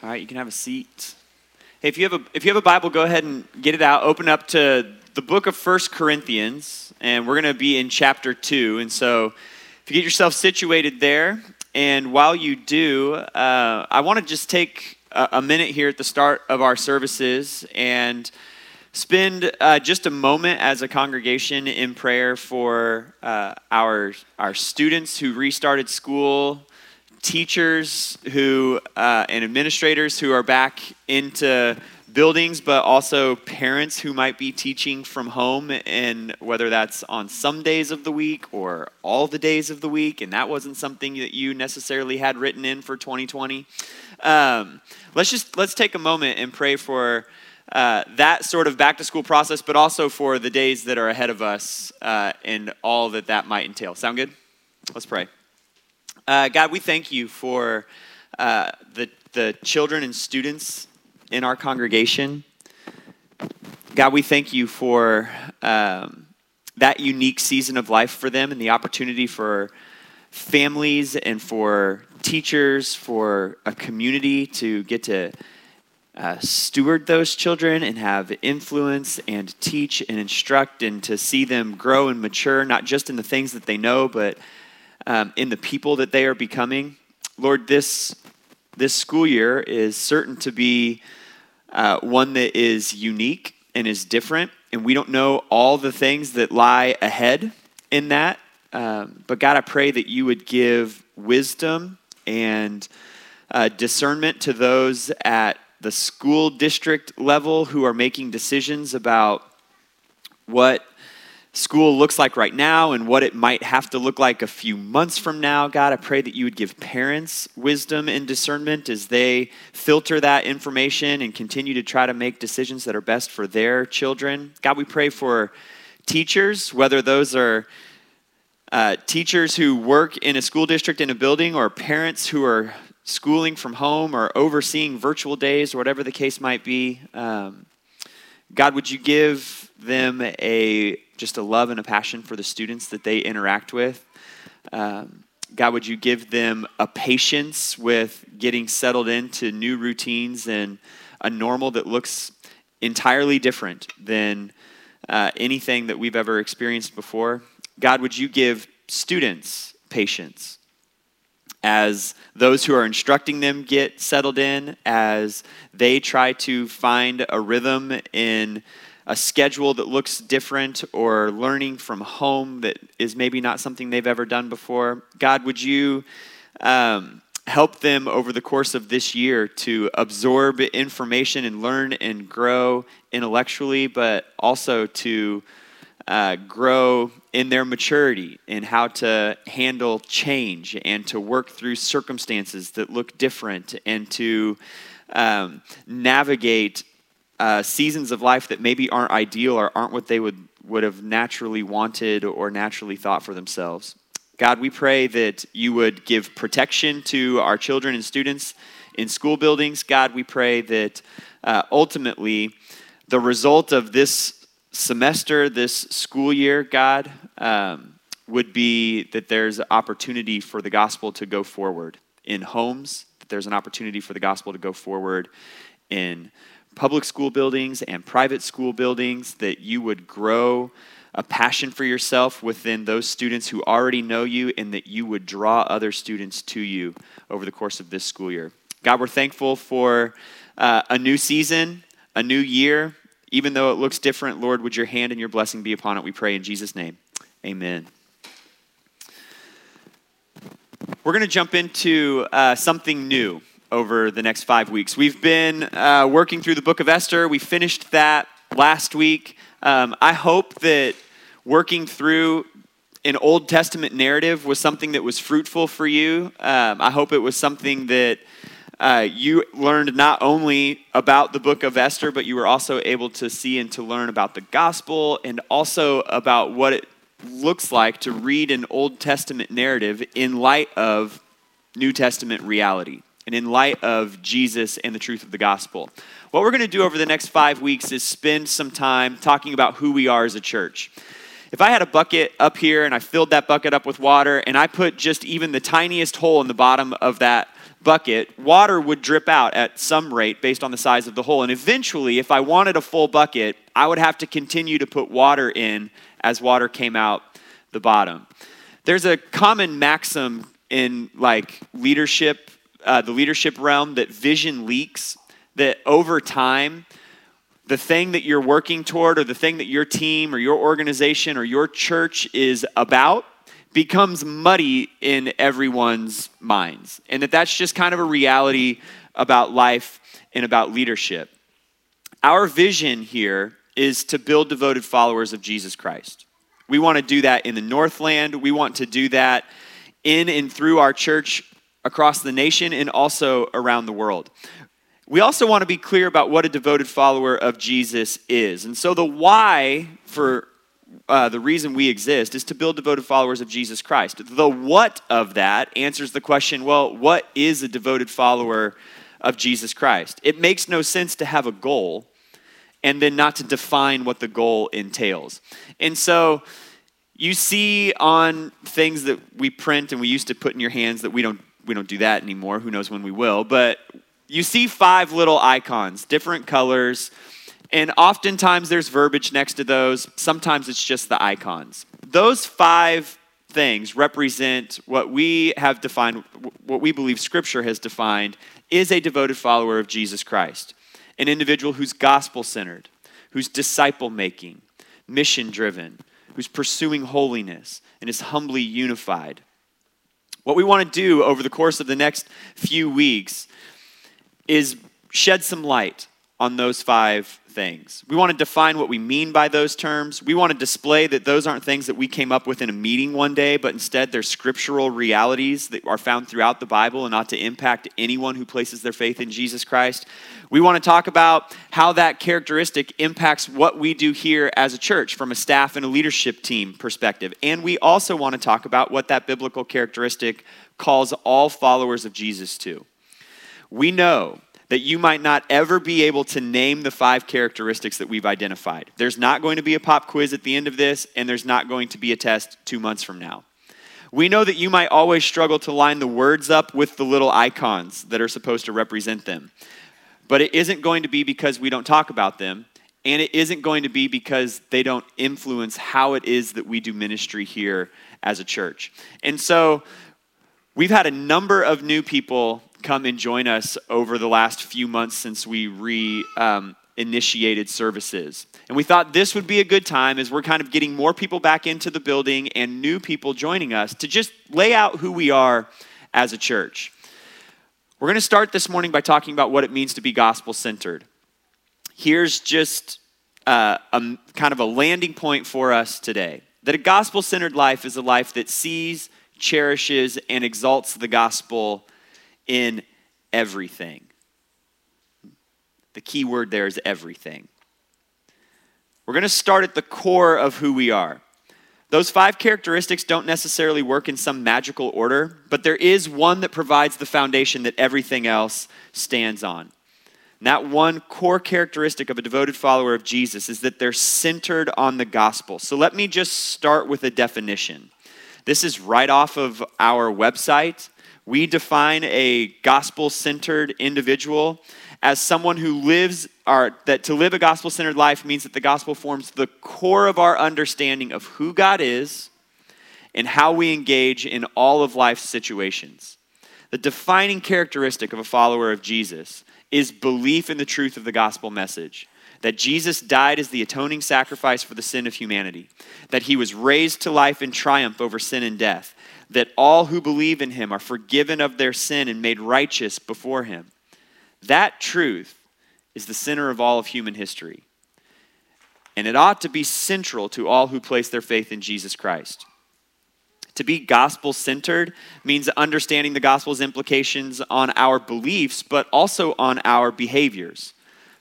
All right, you can have a seat. Hey, if you have a if you have a Bible, go ahead and get it out. Open up to the book of First Corinthians, and we're going to be in chapter 2. And so, if you get yourself situated there, and while you do, uh, I want to just take a, a, minute here at the start of our services and spend uh, just a moment as a congregation in prayer for uh, our our students who restarted school teachers who uh, and administrators who are back into buildings, but also parents who might be teaching from home, and whether that's on some days of the week or all the days of the week, and that wasn't something that you necessarily had written in for 2020. Um, let's just let's take a moment and pray for. Uh, that sort of back to school process, but also for the days that are ahead of us uh, and all that that might entail. Sound good? Let's pray. Uh, God, we thank you for uh, the, the children and students in our congregation. God, we thank you for um, that unique season of life for them and the opportunity for families and for teachers, for a community to get to uh, steward those children and have influence and teach and instruct and to see them grow and mature, not just in the things that they know, but um, in the people that they are becoming. Lord, this, this school year is certain to be uh, one that is unique and is different, and we don't know all the things that lie ahead in that. Um, but God, I pray that you would give wisdom and uh, discernment to those at the school district level who are making decisions about what school looks like right now and what it might have to look like a few months from now. God, I pray that you would give parents wisdom and discernment as they filter that information and continue to try to make decisions that are best for their children. God, we pray for teachers, whether those are uh, teachers who work in a school district in a building or parents who are schooling from home or overseeing virtual days or whatever the case might be. Um, God, would you give them a just a love and a passion for the students that they interact with. Um, God, would you give them a patience with getting settled into new routines and a normal that looks entirely different than uh, anything that we've ever experienced before? God, would you give students patience as those who are instructing them get settled in, as they try to find a rhythm in a schedule that looks different or learning from home that is maybe not something they've ever done before. God, would you um, help them over the course of this year to absorb information and learn and grow intellectually, but also to uh, grow in their maturity in how to handle change and to work through circumstances that look different and to um, navigate uh, seasons of life that maybe aren't ideal or aren't what they would, would have naturally wanted or naturally thought for themselves. God, we pray that you would give protection to our children and students in school buildings. God, we pray that uh, ultimately the result of this semester, this school year, God, um, would be that there's opportunity for the gospel to go forward in homes, that there's an opportunity for the gospel to go forward in public school buildings and private school buildings, that you would grow a passion for yourself within those students who already know you, and that you would draw other students to you over the course of this school year. God, we're thankful for uh, a new season, a new year. Even though it looks different, Lord, would your hand and your blessing be upon it, we pray in Jesus' name. Amen. We're going to jump into uh, something new over the next five weeks. We've been uh, working through the book of Esther. We finished that last week. Um, I hope that working through an Old Testament narrative was something that was fruitful for you. Um, I hope it was something that uh, you learned not only about the book of Esther, but you were also able to see and to learn about the gospel and also about what it looks like to read an Old Testament narrative in light of New Testament reality and in light of Jesus and the truth of the gospel. What we're going to do over the next five weeks is spend some time talking about who we are as a church. If I had a bucket up here and I filled that bucket up with water and I put just even the tiniest hole in the bottom of that bucket, water would drip out at some rate based on the size of the hole. And eventually, if I wanted a full bucket, I would have to continue to put water in as water came out the bottom. There's a common maxim in like leadership, uh, the leadership realm, that vision leaks, that over time, the thing that you're working toward or the thing that your team or your organization or your church is about becomes muddy in everyone's minds. And that that's just kind of a reality about life and about leadership. Our vision here is to build devoted followers of jesus christ. We want to do that in the northland. We want to do that in and through our church across the nation and also around the world we also want to be clear about what a devoted follower of Jesus is. And so, the why for uh, the reason we exist is to build devoted followers of Jesus Christ. The what of that answers the question well, what is a devoted follower of Jesus Christ? It makes no sense to have a goal and then not to define what the goal entails. And so, you see on things that we print and we used to put in your hands that we don't we don't do that anymore. Who knows when we will? But you see five little icons, different colors, and oftentimes there's verbiage next to those. Sometimes it's just the icons. Those five things represent what we have defined, what we believe Scripture has defined, is a devoted follower of Jesus Christ. An individual who's gospel centered, who's disciple making, mission driven, who's pursuing holiness, and is humbly unified. What we want to do over the course of the next few weeks is shed some light on those five things. We want to define what we mean by those terms. We want to display that those aren't things that we came up with in a meeting one day, but instead they're scriptural realities that are found throughout the Bible and ought to impact anyone who places their faith in Jesus Christ. We want to talk about how that characteristic impacts what we do here as a church from a staff and a leadership team perspective. And we also want to talk about what that biblical characteristic calls all followers of Jesus to. We know that you might not ever be able to name the five characteristics that we've identified. There's not going to be a pop quiz at the end of this, and there's not going to be a test two months from now. We know that you might always struggle to line the words up with the little icons that are supposed to represent them. But it isn't going to be because we don't talk about them, and it isn't going to be because they don't influence how it is that we do ministry here as a church. And so we've had a number of new people come and join us over the last few months since we re um, initiated services. And we thought this would be a good time as we're kind of getting more people back into the building and new people joining us to just lay out who we are as a church. We're going to start this morning by talking about what it means to be gospel centered. Here's just uh, a kind of a landing point for us today that a gospel centered life is a life that sees, cherishes, and exalts the gospel in everything. The key word there is everything. We're going to start at the core of who we are. Those five characteristics don't necessarily work in some magical order, but there is one that provides the foundation that everything else stands on. And that one core characteristic of a devoted follower of Jesus is that they're centered on the gospel. So let me just start with a definition. This is right off of our website we define a gospel centered individual as someone who lives our, that to live a gospel centered life means that the gospel forms the core of our understanding of who God is and how we engage in all of life's situations. The defining characteristic of a follower of Jesus is belief in the truth of the gospel message that Jesus died as the atoning sacrifice for the sin of humanity, that he was raised to life in triumph over sin and death, that all who believe in him are forgiven of their sin and made righteous before him. That truth is the center of all of human history. And it ought to be central to all who place their faith in Jesus Christ. To be gospel centered means understanding the gospel's implications on our beliefs, but also on our behaviors.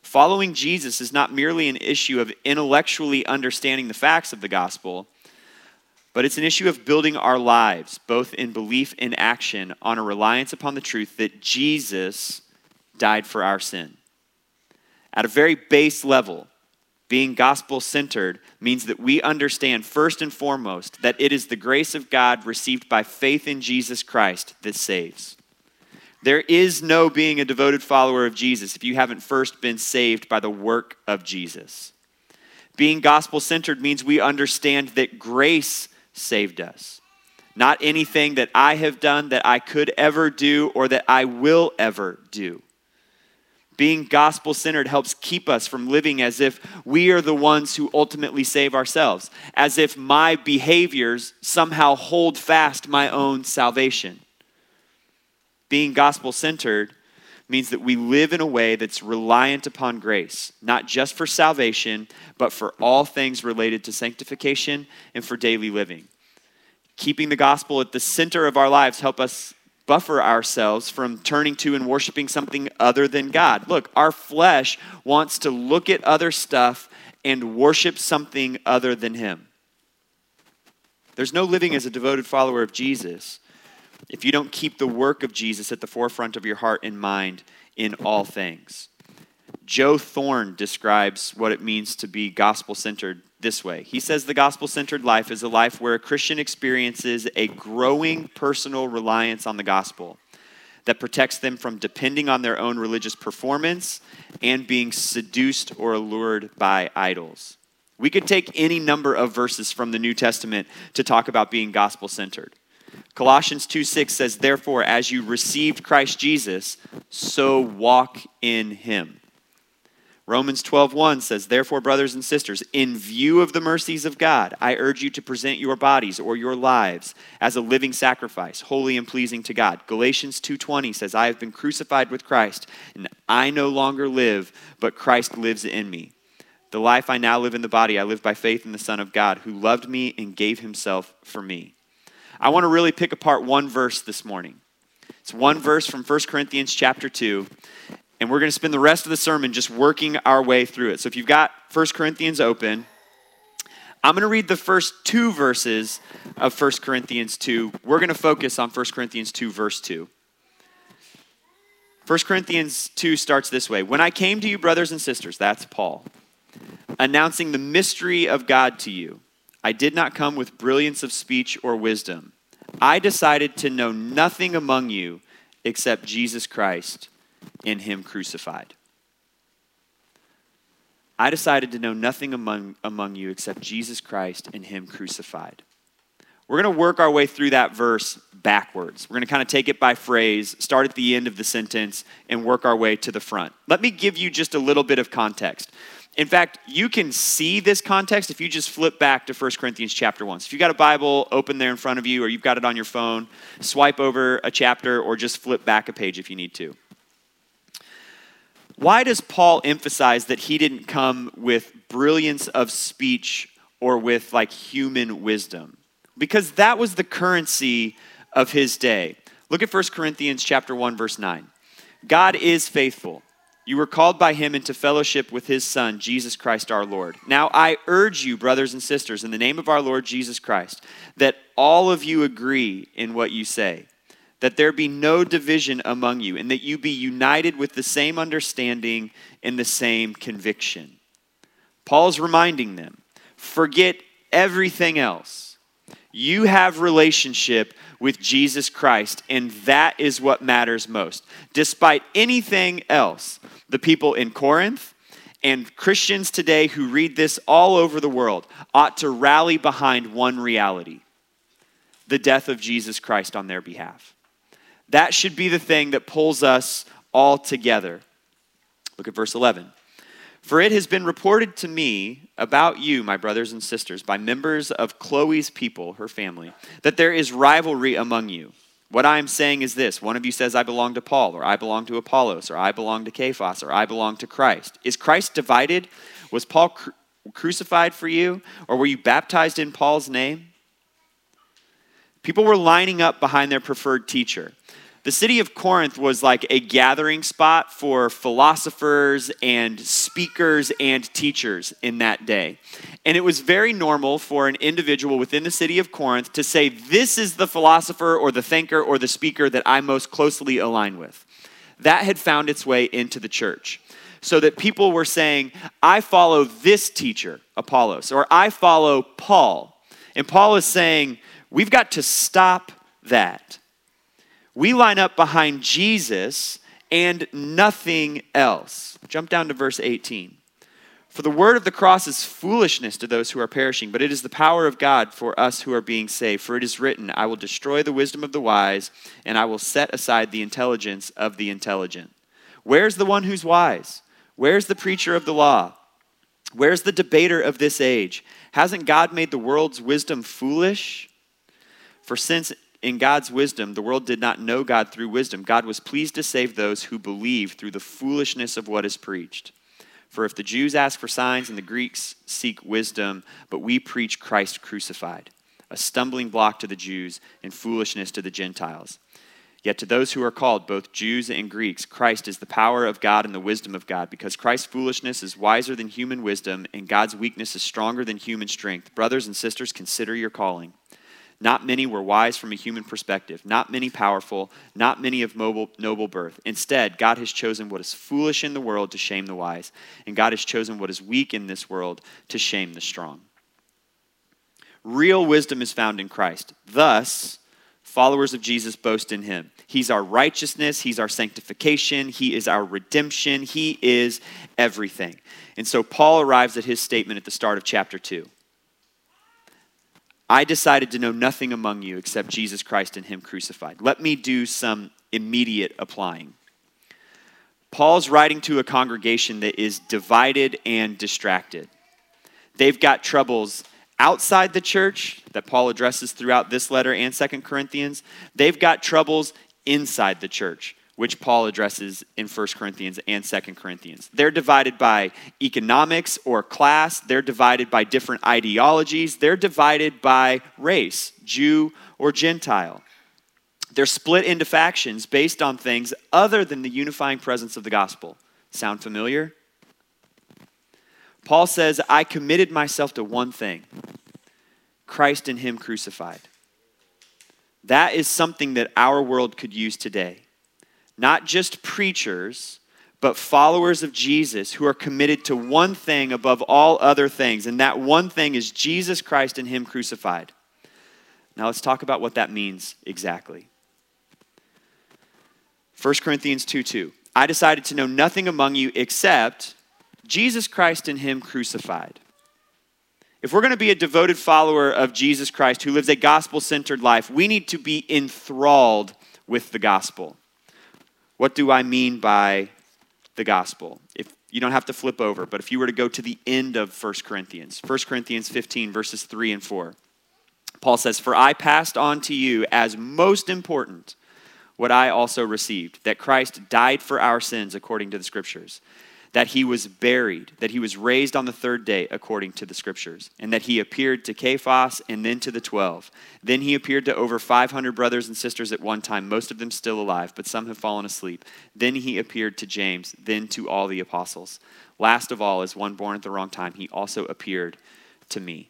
Following Jesus is not merely an issue of intellectually understanding the facts of the gospel, but it's an issue of building our lives, both in belief and action, on a reliance upon the truth that Jesus died for our sin. At a very base level, being gospel centered means that we understand first and foremost that it is the grace of God received by faith in Jesus Christ that saves. There is no being a devoted follower of Jesus if you haven't first been saved by the work of Jesus. Being gospel centered means we understand that grace saved us, not anything that I have done that I could ever do or that I will ever do. Being gospel centered helps keep us from living as if we are the ones who ultimately save ourselves, as if my behaviors somehow hold fast my own salvation. Being gospel centered means that we live in a way that's reliant upon grace, not just for salvation, but for all things related to sanctification and for daily living. Keeping the gospel at the center of our lives help us buffer ourselves from turning to and worshiping something other than God. Look, our flesh wants to look at other stuff and worship something other than Him. There's no living as a devoted follower of Jesus if you don't keep the work of Jesus at the forefront of your heart and mind in all things. Joe Thorn describes what it means to be gospel centered this way. He says the gospel centered life is a life where a Christian experiences a growing personal reliance on the gospel that protects them from depending on their own religious performance and being seduced or allured by idols. We could take any number of verses from the New Testament to talk about being gospel centered. Colossians 2 6 says, Therefore, as you received Christ Jesus, so walk in him Romans 12:1 says, "Therefore, brothers and sisters, in view of the mercies of God, I urge you to present your bodies or your lives as a living sacrifice, holy and pleasing to God." Galatians 2:20 says, "I have been crucified with Christ, and I no longer live, but Christ lives in me. The life I now live in the body, I live by faith in the Son of God, who loved me and gave himself for me." I want to really pick apart one verse this morning. It's one verse from 1 Corinthians chapter 2. And we're going to spend the rest of the sermon just working our way through it. So if you've got 1 Corinthians open, I'm going to read the first two verses of 1 Corinthians 2. We're going to focus on 1 Corinthians 2, verse 2. 1 Corinthians 2 starts this way When I came to you, brothers and sisters, that's Paul, announcing the mystery of God to you, I did not come with brilliance of speech or wisdom. I decided to know nothing among you except Jesus Christ in him crucified. I decided to know nothing among, among you except Jesus Christ and him crucified. We're going to work our way through that verse backwards. We're going to kind of take it by phrase, start at the end of the sentence, and work our way to the front. Let me give you just a little bit of context. In fact, you can see this context if you just flip back to 1 Corinthians chapter 1. So if you've got a Bible open there in front of you, or you've got it on your phone, swipe over a chapter, or just flip back a page if you need to. Why does Paul emphasize that he didn't come with brilliance of speech or with like human wisdom? Because that was the currency of his day. Look at 1 Corinthians chapter 1 verse 9. God is faithful. You were called by him into fellowship with his son Jesus Christ our Lord. Now I urge you brothers and sisters in the name of our Lord Jesus Christ that all of you agree in what you say that there be no division among you, and that you be united with the same understanding and the same conviction. Paul's reminding them forget everything else. You have relationship with Jesus Christ, and that is what matters most. Despite anything else, the people in Corinth and Christians today who read this all over the world ought to rally behind one reality the death of Jesus Christ on their behalf. That should be the thing that pulls us all together. Look at verse 11. For it has been reported to me about you, my brothers and sisters, by members of Chloe's people, her family, that there is rivalry among you. What I am saying is this one of you says, I belong to Paul, or I belong to Apollos, or I belong to Cephas, or I belong to Christ. Is Christ divided? Was Paul cru- crucified for you, or were you baptized in Paul's name? People were lining up behind their preferred teacher. The city of Corinth was like a gathering spot for philosophers and speakers and teachers in that day. And it was very normal for an individual within the city of Corinth to say, This is the philosopher or the thinker or the speaker that I most closely align with. That had found its way into the church. So that people were saying, I follow this teacher, Apollos, or I follow Paul. And Paul is saying, We've got to stop that We line up behind Jesus and nothing else. Jump down to verse 18. For the word of the cross is foolishness to those who are perishing, but it is the power of God for us who are being saved. For it is written, I will destroy the wisdom of the wise, and I will set aside the intelligence of the intelligent. Where's the one who's wise? Where's the preacher of the law? Where's the debater of this age? Hasn't God made the world's wisdom foolish? For since in God's wisdom the world did not know God through wisdom, God was pleased to save those who believe through the foolishness of what is preached. For if the Jews ask for signs and the Greeks seek wisdom, but we preach Christ crucified, a stumbling block to the Jews and foolishness to the Gentiles. Yet to those who are called, both Jews and Greeks, Christ is the power of God and the wisdom of God, because Christ's foolishness is wiser than human wisdom, and God's weakness is stronger than human strength. Brothers and sisters, consider your calling. Not many were wise from a human perspective, not many powerful, not many of mobile, noble birth. Instead, God has chosen what is foolish in the world to shame the wise, and God has chosen what is weak in this world to shame the strong. Real wisdom is found in Christ. Thus, followers of Jesus boast in him. He's our righteousness, He's our sanctification, He is our redemption, He is everything. And so Paul arrives at his statement at the start of chapter 2. I decided to know nothing among you except Jesus Christ and Him crucified. Let me do some immediate applying. Paul's writing to a congregation that is divided and distracted. They've got troubles outside the church that Paul addresses throughout this letter and Second Corinthians. They've got troubles inside the church which Paul addresses in 1 Corinthians and 2 Corinthians. They're divided by economics or class, they're divided by different ideologies, they're divided by race, Jew or Gentile. They're split into factions based on things other than the unifying presence of the gospel. Sound familiar? Paul says, I committed myself to one thing Christ and Him crucified. That is something that our world could use today not just preachers, but followers of Jesus who are committed to one thing above all other things, and that one thing is Jesus Christ and Him crucified. Now let's talk about what that means exactly. 1 Corinthians 2 2. I decided to know nothing among you except Jesus Christ and Him crucified. If we're going to be a devoted follower of Jesus Christ who lives a gospel centered life, we need to be enthralled with the gospel. What do I mean by the gospel? If you don't have to flip over, but if you were to go to the end of 1 Corinthians, 1 Corinthians 15, verses 3 and 4, Paul says, For I passed on to you as most important what I also received, that Christ died for our sins according to the scriptures that he was buried, that he was raised on the third day according to the scriptures, and that he appeared to Cephas and then to the twelve. Then he appeared to over 500 brothers and sisters at one time, most of them still alive, but some have fallen asleep. Then he appeared to James, then to all the apostles. Last of all, as one born at the wrong time, he also appeared to me.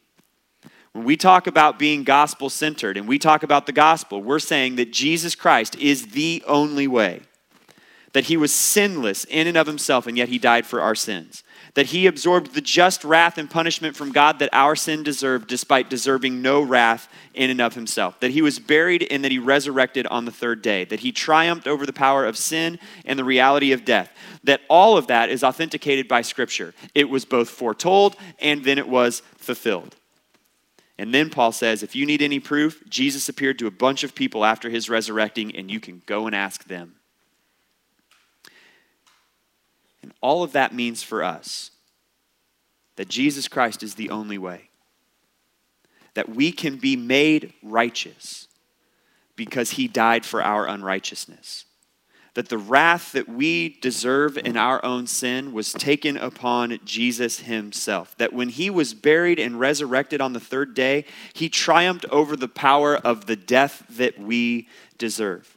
When we talk about being gospel centered and we talk about the gospel, we're saying that Jesus Christ is the only way that he was sinless in and of himself, and yet he died for our sins. That he absorbed the just wrath and punishment from God that our sin deserved, despite deserving no wrath in and of himself. That he was buried and that he resurrected on the third day. That he triumphed over the power of sin and the reality of death. That all of that is authenticated by Scripture. It was both foretold and then it was fulfilled. And then Paul says, if you need any proof, Jesus appeared to a bunch of people after his resurrecting, and you can go and ask them. And all of that means for us that Jesus Christ is the only way. That we can be made righteous because he died for our unrighteousness. That the wrath that we deserve in our own sin was taken upon Jesus himself. That when he was buried and resurrected on the third day, he triumphed over the power of the death that we deserve.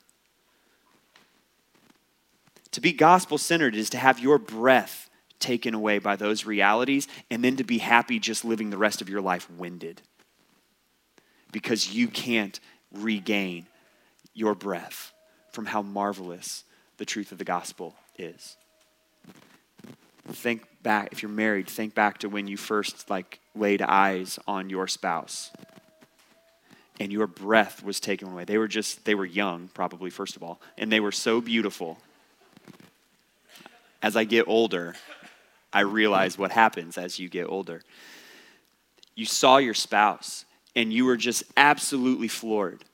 To be gospel centered is to have your breath taken away by those realities and then to be happy just living the rest of your life winded because you can't regain your breath from how marvelous the truth of the gospel is. Think back, if you're married, think back to when you first like laid eyes on your spouse and your breath was taken away. They were just, they were young, probably, first of all, and they were so beautiful. As I get older, I realize what happens as you get older. You saw your spouse, and you were just absolutely floored.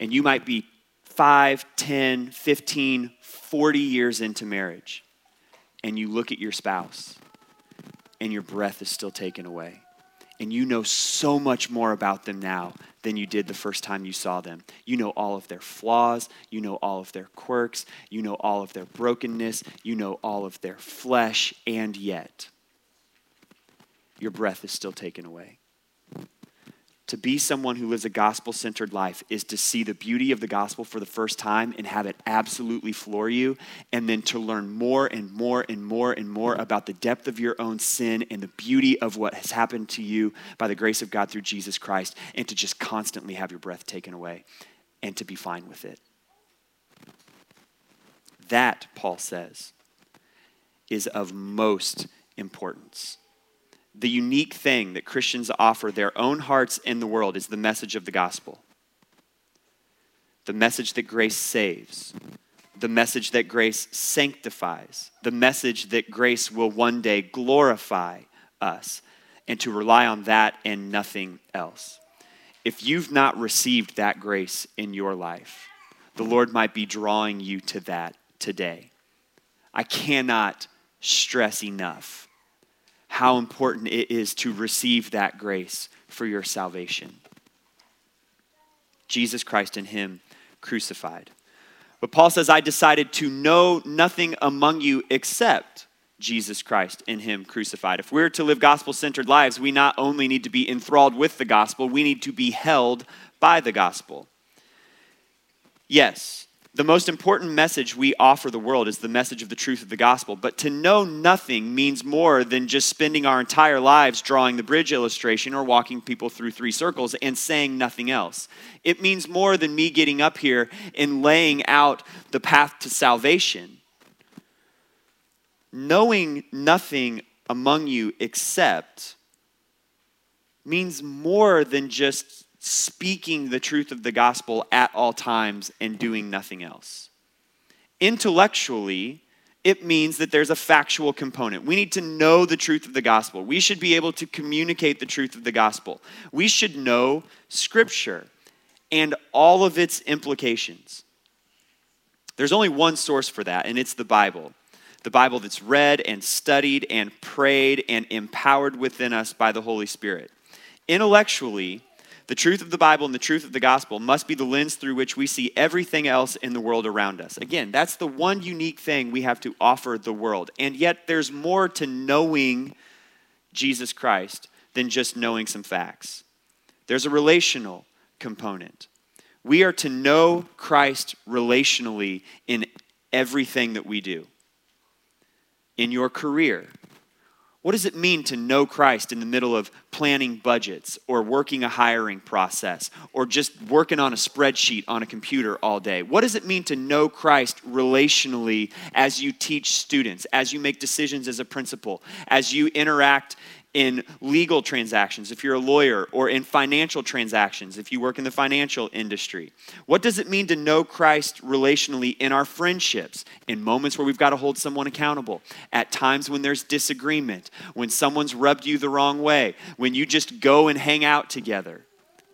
And you might be 5, 10, 15, 40 years into marriage, and you look at your spouse, and your breath is still taken away. And you know so much more about them now than you did the first time you saw them. You know all of their flaws, you know all of their quirks, you know all of their brokenness, you know all of their flesh, and yet your breath is still taken away. To be someone who lives a gospel centered life is to see the beauty of the gospel for the first time and have it absolutely floor you, and then to learn more and more and more and more about the depth of your own sin and the beauty of what has happened to you by the grace of God through Jesus Christ, and to just constantly have your breath taken away and to be fine with it. That, Paul says, is of most importance the unique thing that Christians offer their own hearts in the world is the message of the gospel. The message that grace saves, the message that grace sanctifies, the message that grace will one day glorify us, and to rely on that and nothing else. If you've not received that grace in your life, the Lord might be drawing you to that today. I cannot stress enough how important it is to receive that grace for your salvation. Jesus Christ and Him crucified. But Paul says, I decided to know nothing among you except Jesus Christ and Him crucified. If we're to live gospel centered lives, we not only need to be enthralled with the gospel, we need to be held by the gospel. Yes, the most important message we offer the world is the message of the truth of the gospel. But to know nothing means more than just spending our entire lives drawing the bridge illustration or walking people through three circles and saying nothing else. It means more than me getting up here and laying out the path to salvation. Knowing nothing among you except means more than just speaking the truth of the gospel at all times and doing nothing else. Intellectually, it means that there's a factual component. We need to know the truth of the gospel. We should be able to communicate the truth of the gospel. We should know Scripture and all of its implications. There's only one source for that, and it's the Bible. The Bible that's read and studied and prayed and empowered within us by the Holy Spirit. Intellectually, the truth of the Bible and the truth of the gospel must be the lens through which we see everything else in the world around us. Again, that's the one unique thing we have to offer the world. And yet, there's more to knowing Jesus Christ than just knowing some facts. There's a relational component. We are to know Christ relationally in everything that we do. In your career, what does it mean to know Christ in the middle of planning budgets or working a hiring process or just working on a spreadsheet on a computer all day? What does it mean to know Christ relationally as you teach students, as you make decisions as a principal, as you interact in legal transactions, if you're a lawyer, or in financial transactions, if you work in the financial industry? What does it mean to know Christ relationally in our friendships, in moments where we've got to hold someone accountable, at times when there's disagreement, when someone's rubbed you the wrong way, when you just go and hang out together?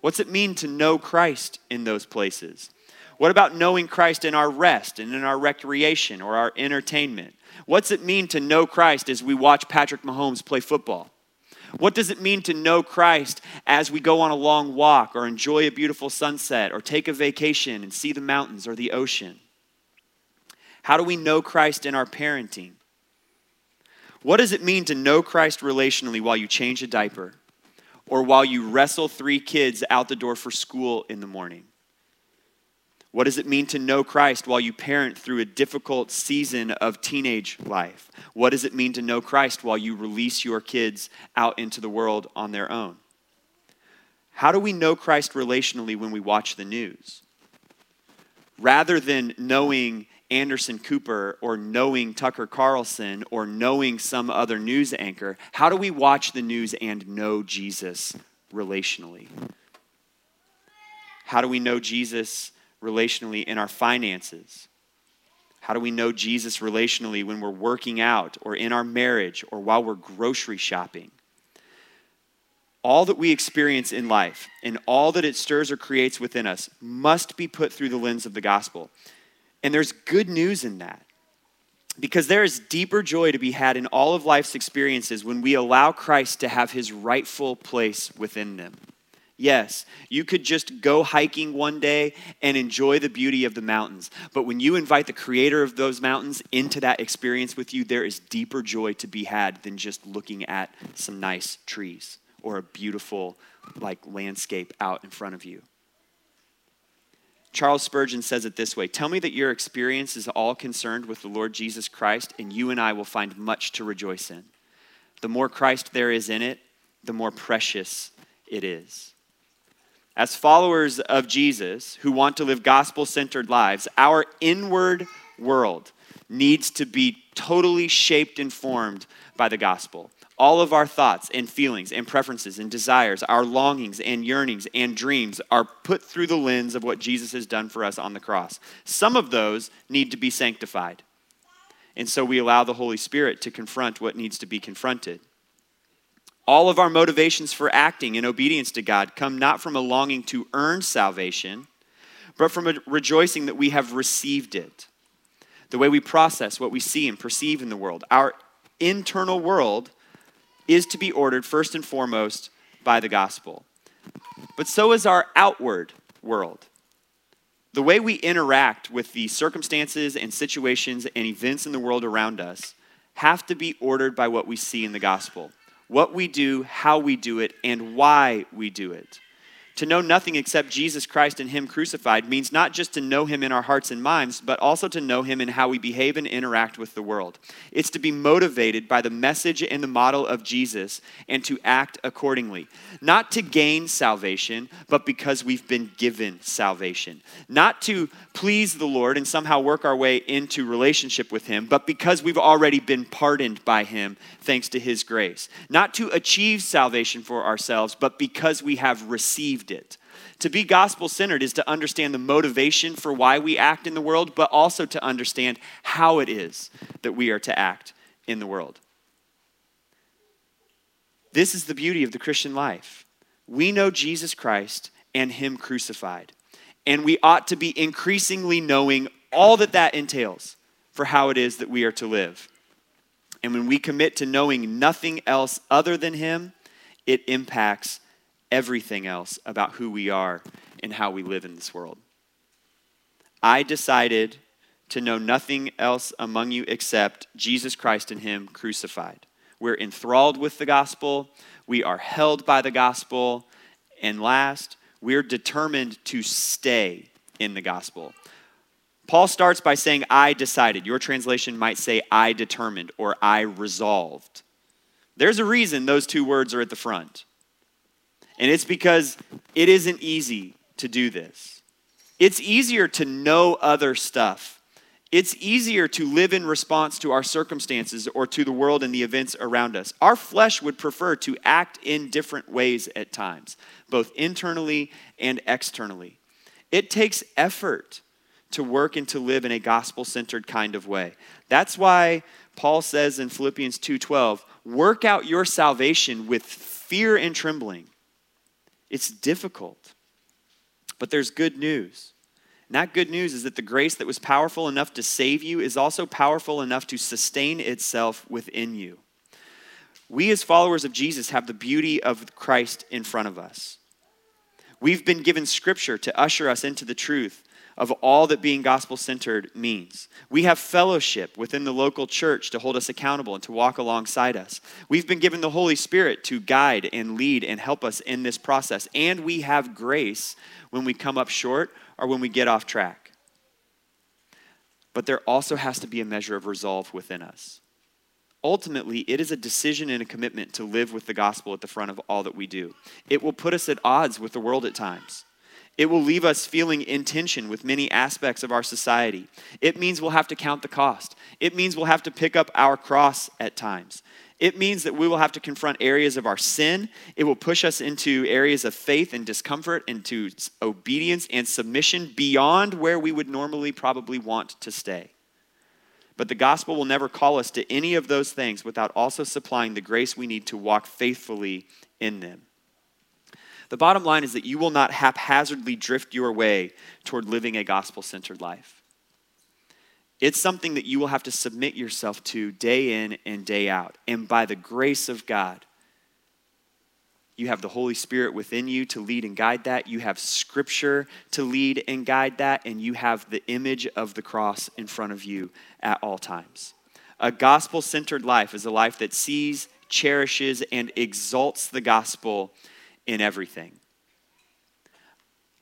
What's it mean to know Christ in those places? What about knowing Christ in our rest and in our recreation or our entertainment? What's it mean to know Christ as we watch Patrick Mahomes play football? What does it mean to know Christ as we go on a long walk or enjoy a beautiful sunset or take a vacation and see the mountains or the ocean? How do we know Christ in our parenting? What does it mean to know Christ relationally while you change a diaper or while you wrestle three kids out the door for school in the morning? What does it mean to know Christ while you parent through a difficult season of teenage life? What does it mean to know Christ while you release your kids out into the world on their own? How do we know Christ relationally when we watch the news? Rather than knowing Anderson Cooper or knowing Tucker Carlson or knowing some other news anchor, how do we watch the news and know Jesus relationally? How do we know Jesus relationally in our finances? How do we know Jesus relationally when we're working out or in our marriage or while we're grocery shopping? All that we experience in life and all that it stirs or creates within us must be put through the lens of the gospel. And there's good news in that. Because there is deeper joy to be had in all of life's experiences when we allow Christ to have his rightful place within them. Yes, you could just go hiking one day and enjoy the beauty of the mountains. But when you invite the creator of those mountains into that experience with you, there is deeper joy to be had than just looking at some nice trees or a beautiful like landscape out in front of you. Charles Spurgeon says it this way Tell me that your experience is all concerned with the Lord Jesus Christ, and you and I will find much to rejoice in. The more Christ there is in it, the more precious it is. As followers of Jesus who want to live gospel centered lives, our inward world needs to be totally shaped and formed by the gospel. All of our thoughts and feelings and preferences and desires, our longings and yearnings and dreams are put through the lens of what Jesus has done for us on the cross. Some of those need to be sanctified. And so we allow the Holy Spirit to confront what needs to be confronted. All of our motivations for acting in obedience to God come not from a longing to earn salvation, but from a rejoicing that we have received it. The way we process what we see and perceive in the world, our internal world is to be ordered first and foremost by the gospel. But so is our outward world. The way we interact with the circumstances and situations and events in the world around us have to be ordered by what we see in the gospel what we do, how we do it, and why we do it. To know nothing except Jesus Christ and Him crucified means not just to know Him in our hearts and minds, but also to know Him in how we behave and interact with the world. It's to be motivated by the message and the model of Jesus and to act accordingly. Not to gain salvation, but because we've been given salvation. Not to please the Lord and somehow work our way into relationship with Him, but because we've already been pardoned by Him thanks to His grace. Not to achieve salvation for ourselves, but because we have it. To be gospel centered is to understand the motivation for why we act in the world, but also to understand how it is that we are to act in the world. This is the beauty of the Christian life. We know Jesus Christ and Him crucified, and we ought to be increasingly knowing all that that entails for how it is that we are to live. And when we commit to knowing nothing else other than Him, it impacts everything else about who we are and how we live in this world. I decided to know nothing else among you except Jesus Christ and Him crucified. We're enthralled with the gospel, we are held by the gospel, and last, we're determined to stay in the gospel. Paul starts by saying, I decided. Your translation might say, I determined or I resolved. There's a reason those two words are at the front. And it's because it isn't easy to do this. It's easier to know other stuff. It's easier to live in response to our circumstances or to the world and the events around us. Our flesh would prefer to act in different ways at times, both internally and externally. It takes effort to work and to live in a gospel-centered kind of way. That's why Paul says in Philippians 2:12, "Work out your salvation with fear and trembling." It's difficult. But there's good news. And that good news is that the grace that was powerful enough to save you is also powerful enough to sustain itself within you. We, as followers of Jesus, have the beauty of Christ in front of us. We've been given scripture to usher us into the truth of all that being gospel centered means. We have fellowship within the local church to hold us accountable and to walk alongside us. We've been given the Holy Spirit to guide and lead and help us in this process. And we have grace when we come up short or when we get off track. But there also has to be a measure of resolve within us. Ultimately, it is a decision and a commitment to live with the gospel at the front of all that we do. It will put us at odds with the world at times. It will leave us feeling in tension with many aspects of our society. It means we'll have to count the cost. It means we'll have to pick up our cross at times. It means that we will have to confront areas of our sin. It will push us into areas of faith and discomfort, into obedience and submission beyond where we would normally probably want to stay. But the gospel will never call us to any of those things without also supplying the grace we need to walk faithfully in them. The bottom line is that you will not haphazardly drift your way toward living a gospel centered life. It's something that you will have to submit yourself to day in and day out. And by the grace of God, you have the Holy Spirit within you to lead and guide that. You have Scripture to lead and guide that. And you have the image of the cross in front of you at all times. A gospel centered life is a life that sees, cherishes, and exalts the gospel in everything.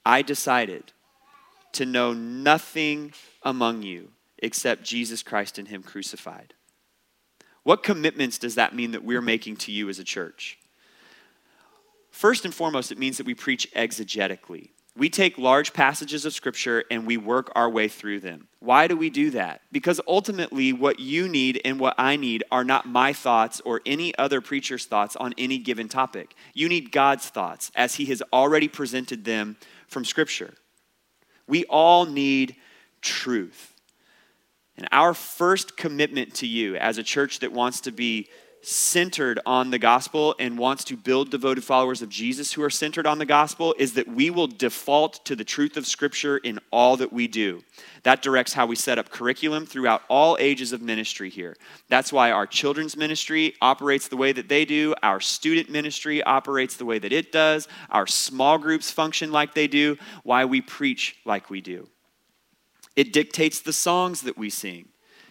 I decided to know nothing among you except Jesus Christ and Him crucified. What commitments does that mean that we're making to you as a church? First and foremost, it means that we preach exegetically. We take large passages of Scripture and we work our way through them. Why do we do that? Because ultimately, what you need and what I need are not my thoughts or any other preacher's thoughts on any given topic. You need God's thoughts as He has already presented them from Scripture. We all need truth. And our first commitment to you as a church that wants to be centered on the gospel and wants to build devoted followers of Jesus who are centered on the gospel is that we will default to the truth of Scripture in all that we do. That directs how we set up curriculum throughout all ages of ministry here. That's why our children's ministry operates the way that they do, our student ministry operates the way that it does, our small groups function like they do, why we preach like we do. It dictates the songs that we sing.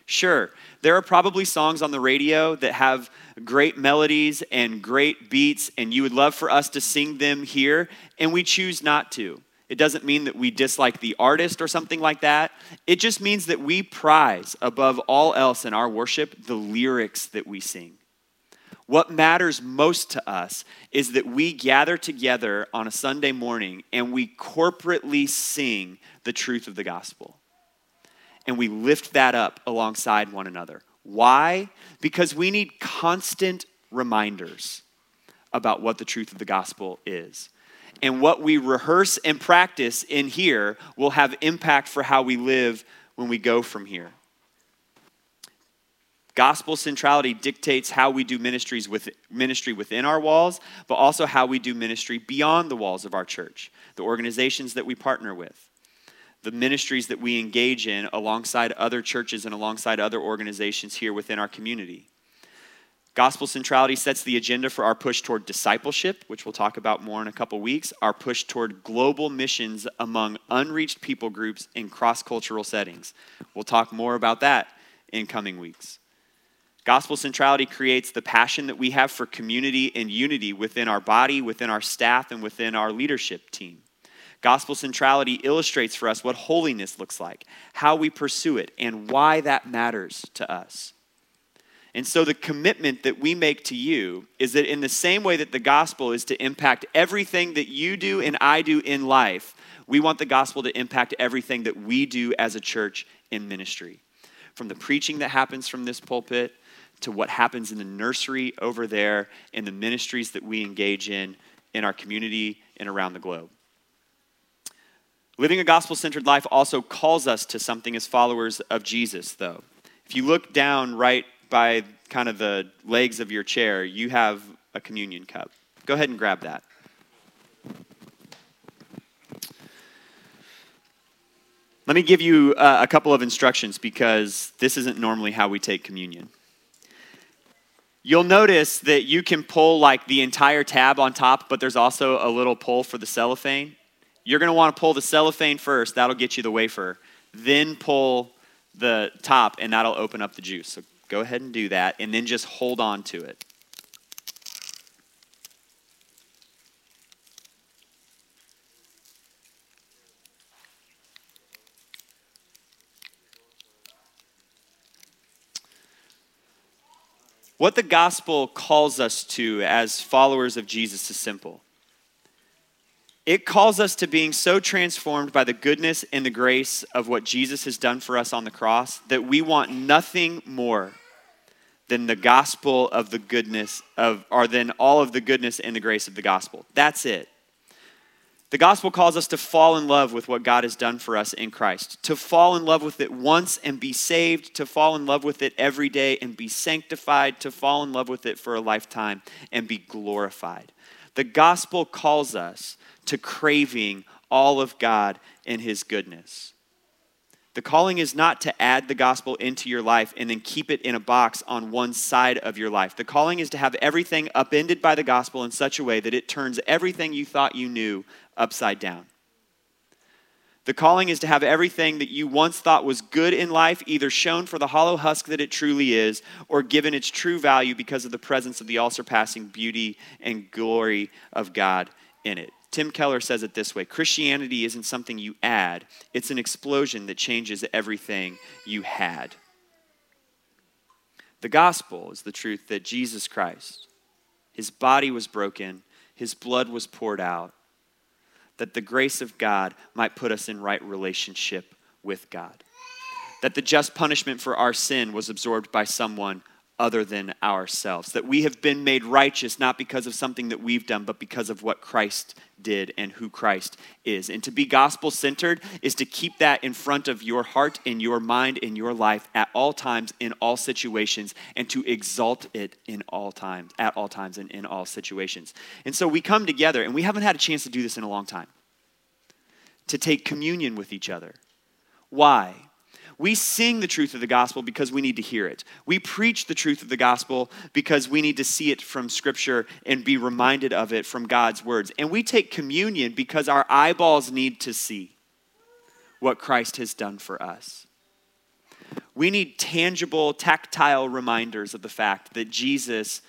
Sure, there are probably songs on the radio that have great melodies and great beats, and you would love for us to sing them here, and we choose not to. It doesn't mean that we dislike the artist or something like that. It just means that we prize above all else in our worship the lyrics that we sing. What matters most to us is that we gather together on a Sunday morning and we corporately sing the truth of the gospel and we lift that up alongside one another. Why? Because we need constant reminders about what the truth of the gospel is. And what we rehearse and practice in here will have impact for how we live when we go from here. Gospel centrality dictates how we do ministries with, ministry within our walls, but also how we do ministry beyond the walls of our church, the organizations that we partner with the ministries that we engage in alongside other churches and alongside other organizations here within our community. Gospel centrality sets the agenda for our push toward discipleship, which we'll talk about more in a couple weeks, our push toward global missions among unreached people groups in cross cultural settings. We'll talk more about that in coming weeks. Gospel centrality creates the passion that we have for community and unity within our body, within our staff, and within our leadership team. Gospel centrality illustrates for us what holiness looks like, how we pursue it, and why that matters to us. And so, the commitment that we make to you is that in the same way that the gospel is to impact everything that you do and I do in life, we want the gospel to impact everything that we do as a church in ministry. From the preaching that happens from this pulpit to what happens in the nursery over there and the ministries that we engage in in our community and around the globe. Living a gospel centered life also calls us to something as followers of Jesus, though. If you look down right by kind of the legs of your chair, you have a communion cup. Go ahead and grab that. Let me give you uh, a couple of instructions because this isn't normally how we take communion. You'll notice that you can pull like the entire tab on top, but there's also a little pull for the cellophane. You're going to want to pull the cellophane first. That'll get you the wafer. Then pull the top, and that'll open up the juice. So go ahead and do that, and then just hold on to it. What the gospel calls us to as followers of Jesus is simple it calls us to being so transformed by the goodness and the grace of what Jesus has done for us on the cross that we want nothing more than the gospel of the goodness of, or than all of the goodness and the grace of the gospel. That's it. The gospel calls us to fall in love with what God has done for us in Christ, to fall in love with it once and be saved, to fall in love with it every day and be sanctified, to fall in love with it for a lifetime and be glorified. The gospel calls us to craving all of God and His goodness. The calling is not to add the gospel into your life and then keep it in a box on one side of your life. The calling is to have everything upended by the gospel in such a way that it turns everything you thought you knew upside down. The calling is to have everything that you once thought was good in life either shown for the hollow husk that it truly is or given its true value because of the presence of the all surpassing beauty and glory of God in it. Tim Keller says it this way Christianity isn't something you add, it's an explosion that changes everything you had. The gospel is the truth that Jesus Christ, his body was broken, his blood was poured out, that the grace of God might put us in right relationship with God. That the just punishment for our sin was absorbed by someone other than ourselves. That we have been made righteous not because of something that we've done, but because of what Christ did and who Christ is. And to be gospel centered is to keep that in front of your heart, in your mind, in your life at all times, in all situations, and to exalt it in all times, at all times, and in all situations. And so we come together, and we haven't had a chance to do this in a long time to take communion with each other. Why? We sing the truth of the gospel because we need to hear it. We preach the truth of the gospel because we need to see it from Scripture and be reminded of it from God's words. And we take communion because our eyeballs need to see what Christ has done for us. We need tangible, tactile reminders of the fact that Jesus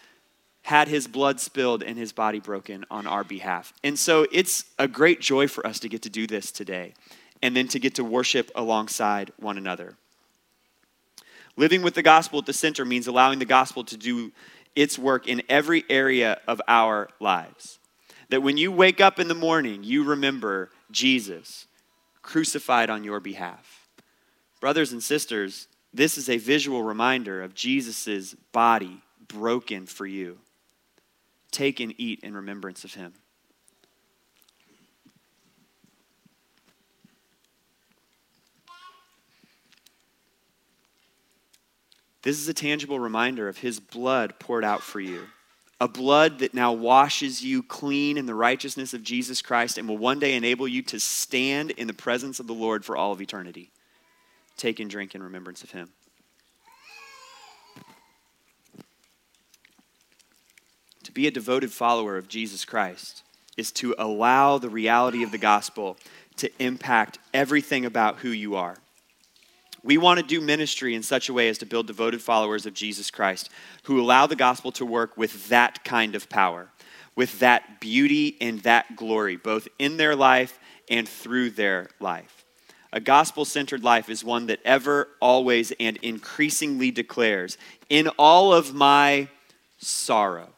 had his blood spilled and his body broken on our behalf. And so it's a great joy for us to get to do this today and then to get to worship alongside one another. Living with the gospel at the center means allowing the gospel to do its work in every area of our lives. That when you wake up in the morning, you remember Jesus crucified on your behalf. Brothers and sisters, this is a visual reminder of Jesus' body broken for you. Take and eat in remembrance of him. This is a tangible reminder of his blood poured out for you. A blood that now washes you clean in the righteousness of Jesus Christ and will one day enable you to stand in the presence of the Lord for all of eternity. Take and drink in remembrance of him. To be a devoted follower of Jesus Christ is to allow the reality of the gospel to impact everything about who you are. We want to do ministry in such a way as to build devoted followers of Jesus Christ who allow the gospel to work with that kind of power, with that beauty and that glory, both in their life and through their life. A gospel centered life is one that ever, always, and increasingly declares in all of my sorrow,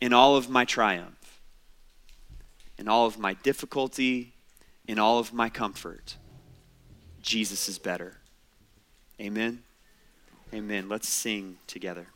in all of my triumph, in all of my difficulty, in all of my comfort Jesus is better. Amen. Amen. Let's sing together.